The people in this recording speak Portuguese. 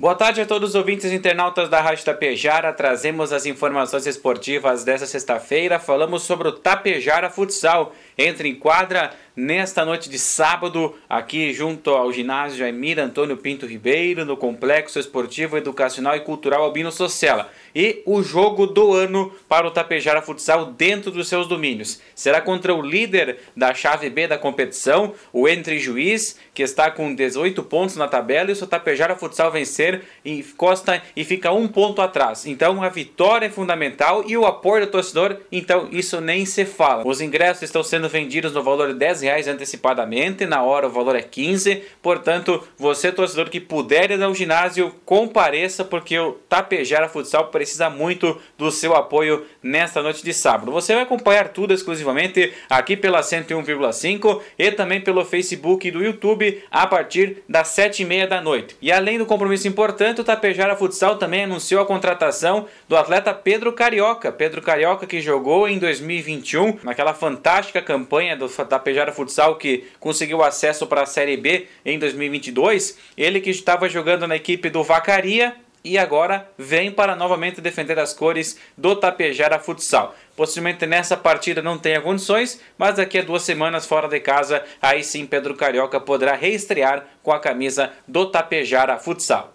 Boa tarde a todos os ouvintes internautas da Rádio Tapejara. Trazemos as informações esportivas desta sexta-feira. Falamos sobre o Tapejara Futsal. Entra em quadra nesta noite de sábado, aqui junto ao ginásio Emir Antônio Pinto Ribeiro, no Complexo Esportivo, Educacional e Cultural Albino Sociala. E o jogo do ano para o Tapejara Futsal dentro dos seus domínios. Será contra o líder da chave B da competição, o Entre Juiz, que está com 18 pontos na tabela, e se o Tapejara Futsal vencer, encosta e fica um ponto atrás. Então a vitória é fundamental e o apoio do torcedor, então isso nem se fala. Os ingressos estão sendo vendidos no valor de 10 reais antecipadamente, na hora o valor é 15, portanto, você torcedor que puder ir ao ginásio, compareça, porque o Tapejara Futsal precisa muito do seu apoio nesta noite de sábado. Você vai acompanhar tudo exclusivamente aqui pela 101,5 e também pelo Facebook e do YouTube a partir das 7h30 da noite. E além do compromisso importante, o Tapejara Futsal também anunciou a contratação do atleta Pedro Carioca. Pedro Carioca que jogou em 2021 naquela fantástica campanha do Tapejara Futsal que conseguiu acesso para a Série B em 2022. Ele que estava jogando na equipe do Vacaria e agora vem para novamente defender as cores do Tapejara Futsal. Possivelmente nessa partida não tenha condições, mas daqui a duas semanas fora de casa, aí sim Pedro Carioca poderá reestrear com a camisa do Tapejara Futsal.